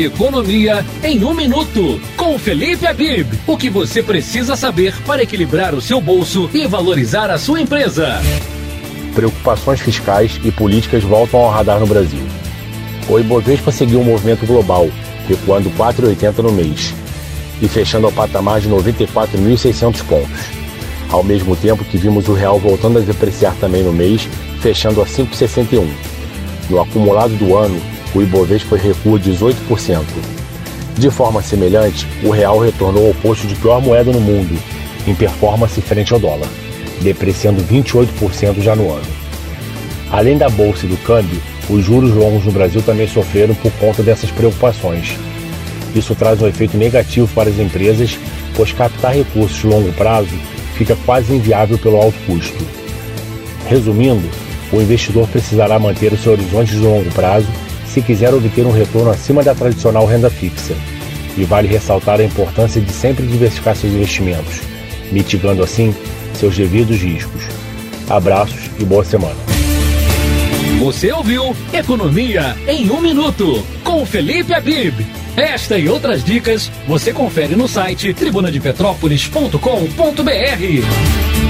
Economia em um minuto, com Felipe Abib. O que você precisa saber para equilibrar o seu bolso e valorizar a sua empresa. Preocupações fiscais e políticas voltam ao radar no Brasil. O Ibovespa seguiu um movimento global, recuando 4,80 no mês e fechando ao patamar de 94.600 pontos. Ao mesmo tempo que vimos o real voltando a depreciar também no mês, fechando a 5,61. No acumulado do ano, o Ibovespa recua 18%. De forma semelhante, o real retornou ao posto de pior moeda no mundo, em performance frente ao dólar, depreciando 28% já no ano. Além da bolsa e do câmbio, os juros longos no Brasil também sofreram por conta dessas preocupações. Isso traz um efeito negativo para as empresas, pois captar recursos de longo prazo fica quase inviável pelo alto custo. Resumindo, o investidor precisará manter o seu horizonte de longo prazo se quiser obter um retorno acima da tradicional renda fixa. E vale ressaltar a importância de sempre diversificar seus investimentos, mitigando assim seus devidos riscos. Abraços e boa semana. Você ouviu Economia em um minuto com Felipe Abib. Esta e outras dicas você confere no site tribunadepetrópolis.com.br.